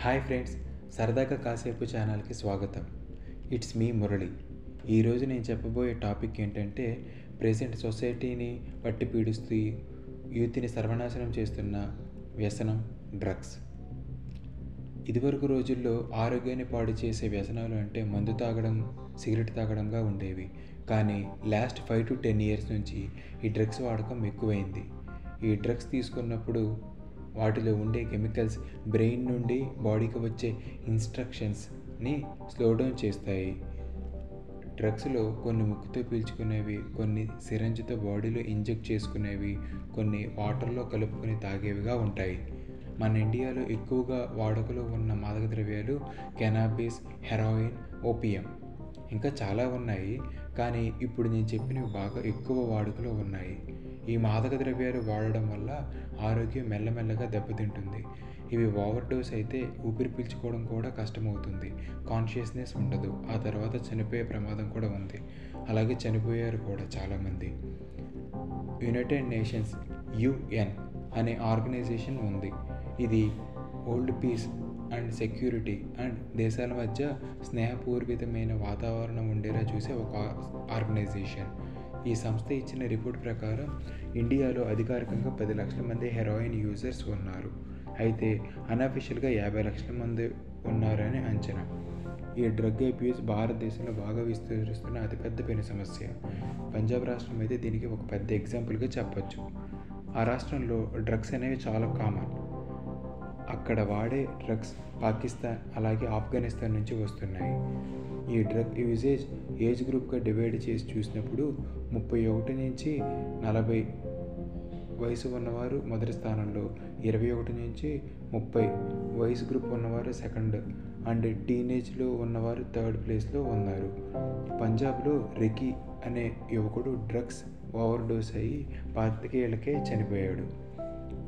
Hi friends సరదాగా కాసేపు ఛానల్కి స్వాగతం. It's me Murali. ఈరోజు నేను చెప్పబోయే టాపిక్ ఏంటంటే ప్రెసెంట్ సొసైటీని పట్టి పీడిస్తూ యూత్ని సర్వనాశనం చేస్తున్న వ్యసనం డ్రగ్స్. ఇదివరకు రోజుల్లో ఆరోగ్యాన్ని పాడు చేసే వ్యసనాలు అంటే మందు తాగడం సిగరెట్ తాగడంగా ఉండేవి. కానీ last five to ten years నుంచి ఈ డ్రగ్స్ వాడకం ఎక్కువైంది. ఈ డ్రగ్స్ తీసుకున్నప్పుడు వాటిలో ఉండే కెమికల్స్ బ్రెయిన్ నుండి బాడీకి వచ్చే ఇన్స్ట్రక్షన్స్ని స్లో డౌన్ చేస్తాయి. డ్రగ్స్లో కొన్ని ముక్కుతో పీల్చుకునేవి కొన్ని సిరంజ్తో బాడీలో ఇంజెక్ట్ చేసుకునేవి కొన్ని వాటర్లో కలుపుకొని తాగేవిగా ఉంటాయి. మన ఇండియాలో ఎక్కువగా వాడుకలో ఉన్న మాదక ద్రవ్యాలు కెనాబిస్ హెరాయిన్ ఓపియం. ఇంకా చాలా ఉన్నాయి. కానీ ఇప్పుడు నేను చెప్పినవి బాగా ఎక్కువ వాడుకలో ఉన్నాయి. ఈ మాదక ద్రవ్యాలు వాడడం వల్ల ఆరోగ్యం మెల్లమెల్లగా దెబ్బతింటుంది. ఇవి ఓవర్ డోస్ అయితే ఊపిరి పీల్చుకోవడం కూడా కష్టమవుతుంది. కాన్షియస్నెస్ ఉండదు. ఆ తర్వాత చనిపోయే ప్రమాదం కూడా ఉంది. అలాగే చనిపోయారు కూడా చాలామంది. యునైటెడ్ నేషన్స్ యుఎన్ అనే ఆర్గనైజేషన్ ఉంది. ఇది world peace and security and దేశాల మధ్య స్నేహపూర్వితమైన వాతావరణం ఉండేలా చూసే ఒక ఆర్గనైజేషన్. ఈ సంస్థ ఇచ్చిన రిపోర్ట్ ప్రకారం ఇండియాలో అధికారికంగా పది లక్షల మంది హెరాయిన్ యూజర్స్ ఉన్నారు. అయితే అన్అఫిషియల్గా యాభై లక్షల మంది ఉన్నారని అంచనా. ఈ డ్రగ్ అబ్యూస్ భారతదేశంలో బాగా విస్తరిస్తున్న అతిపెద్ద పెను సమస్య. పంజాబ్ రాష్ట్రం అయితే దీనికి ఒక పెద్ద ఎగ్జాంపుల్గా చెప్పొచ్చు. ఆ రాష్ట్రంలో డ్రగ్స్ అనేవి చాలా కామన్. అక్కడ వాడే డ్రగ్స్ పాకిస్తాన్ అలాగే ఆఫ్ఘనిస్తాన్ నుంచి వస్తున్నాయి. ఈ డ్రగ్ యూజేజ్ ఏజ్ గ్రూప్గా డివైడ్ చేసి చూసినప్పుడు ముప్పై ఒకటి నుంచి నలభై వయసు ఉన్నవారు మొదటి స్థానంలో ఇరవై ఒకటి నుంచి ముప్పై వయసు గ్రూప్ ఉన్నవారు సెకండ్ అండ్ టీనేజ్లో ఉన్నవారు థర్డ్ ప్లేస్లో ఉన్నారు. పంజాబ్లో రెకీ అనే యువకుడు డ్రగ్స్ ఓవర్డోస్ అయ్యి పాతికేళ్ళకే చనిపోయాడు.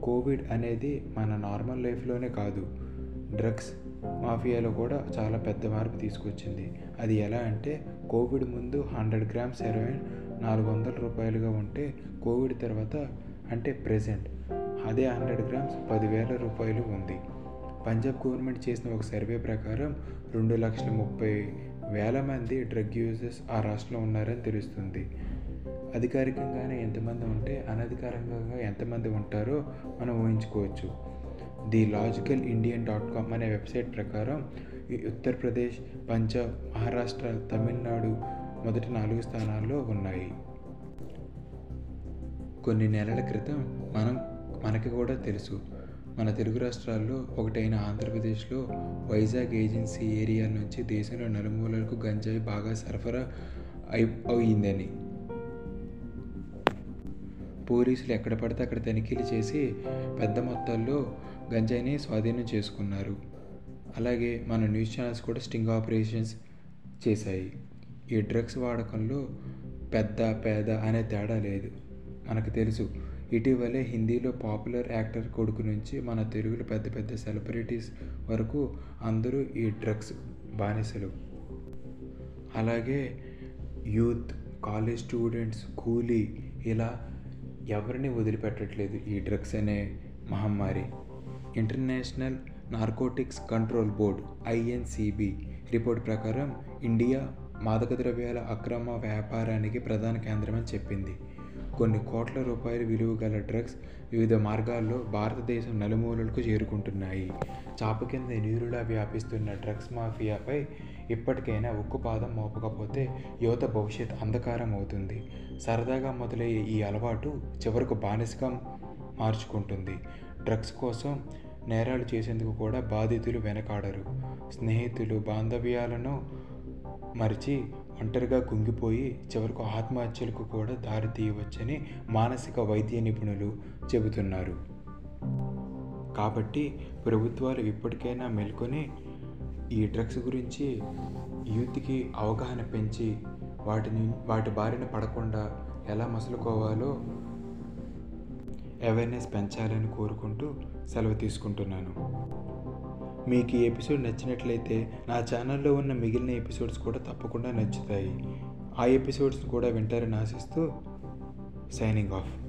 కోవిడ్ అనేది మన నార్మల్ లైఫ్లోనే కాదు. డ్రగ్స్ మాఫియాలో కూడా చాలా పెద్ద మార్పు తీసుకొచ్చింది. అది ఎలా అంటే కోవిడ్ ముందు హండ్రెడ్ గ్రామ్స్ హెరోయిన్ నాలుగు వందల రూపాయలుగా ఉంటే కోవిడ్ తర్వాత అంటే ప్రెసెంట్ అదే హండ్రెడ్ గ్రామ్స్ పదివేల రూపాయలు ఉంది. పంజాబ్ గవర్నమెంట్ చేసిన ఒక సర్వే ప్రకారం రెండు లక్షల ముప్పై వేల మంది డ్రగ్ యూజర్స్ ఆ రాష్ట్రంలో ఉన్నారని తెలుస్తుంది. అధికారికంగానే ఎంతమంది ఉంటే అనధికారికంగా ఎంతమంది ఉంటారో మనం ఊహించుకోవచ్చు. The logical Indian dot com అనే వెబ్సైట్ ప్రకారం ఉత్తరప్రదేశ్ పంజాబ్ మహారాష్ట్ర తమిళనాడు మొదటి నాలుగు స్థానాల్లో ఉన్నాయి. కొన్ని నెలల క్రితం మనం మనకి కూడా తెలుసు. మన తెలుగు రాష్ట్రాల్లో ఒకటైన ఆంధ్రప్రదేశ్లో వైజాగ్ ఏజెన్సీ ఏరియా నుంచి దేశంలో నలుమూలలకు గంజాయి బాగా సరఫరా అయి అయిందని పోలీసులు ఎక్కడ పడితే అక్కడ తనిఖీలు చేసి పెద్ద మొత్తాల్లో గంజాయిని స్వాధీనం చేసుకున్నారు. అలాగే మన న్యూస్ ఛానల్స్ కూడా స్టింగ్ ఆపరేషన్స్ చేశాయి. ఈ డ్రగ్స్ వాడకంలో పెద్ద పేద అనే తేడా లేదు. మనకు తెలుసు. ఇటీవలే హిందీలో పాపులర్ యాక్టర్ కొడుకు నుంచి మన తెలుగులో పెద్ద పెద్ద సెలబ్రిటీస్ వరకు అందరూ ఈ డ్రగ్స్ బానిసలు. అలాగే యూత్ కాలేజ్ స్టూడెంట్స్ కూలీ ఇలా ఎవరిని వదిలిపెట్టట్లేదు ఈ డ్రగ్స్ అనే మహమ్మారి. International narcotics control board INCB report ప్రకారం ఇండియా మాదక ద్రవ్యాల అక్రమ వ్యాపారానికి ప్రధాన కేంద్రమని చెప్పింది. కొన్ని కోట్ల రూపాయల విలువ గల డ్రగ్స్ వివిధ మార్గాల్లో భారతదేశం నలుమూలలకు చేరుకుంటున్నాయి. చాప కింద నీరులా వ్యాపిస్తున్న డ్రగ్స్ మాఫియాపై ఇప్పటికైనా ఉక్కుపాదం మోపకపోతే యువత భవిష్యత్ అంధకారం అవుతుంది. సరదాగా మొదలయ్యే ఈ అలవాటు చివరకు బానిసగా మార్చుకుంటుంది. డ్రగ్స్ కోసం నేరాలు చేసేందుకు కూడా బాధితులు వెనకాడరు. స్నేహితులు బాంధవ్యాలను మరిచి ఒంటరిగా కుంగిపోయి చివరకు ఆత్మహత్యలకు కూడా దారి తీయవచ్చని మానసిక వైద్య నిపుణులు చెబుతున్నారు. కాబట్టి ప్రభుత్వాలు ఇప్పటికైనా మేల్కొని ఈ డ్రగ్స్ గురించి యూత్కి అవగాహన పెంచి వాటిని వాటి బారిన పడకుండా ఎలా మసులుకోవాలో అవేర్నెస్ పెంచాలని కోరుకుంటూ సెలవు తీసుకుంటున్నాను. మీకు ఈ ఎపిసోడ్ నచ్చినట్లయితే నా ఛానల్లో ఉన్న మిగిలిన ఎపిసోడ్స్ కూడా తప్పకుండా నచ్చుతాయి. ఆ ఎపిసోడ్స్ కూడా వింటారని ఆశిస్తూ సైనింగ్ ఆఫ్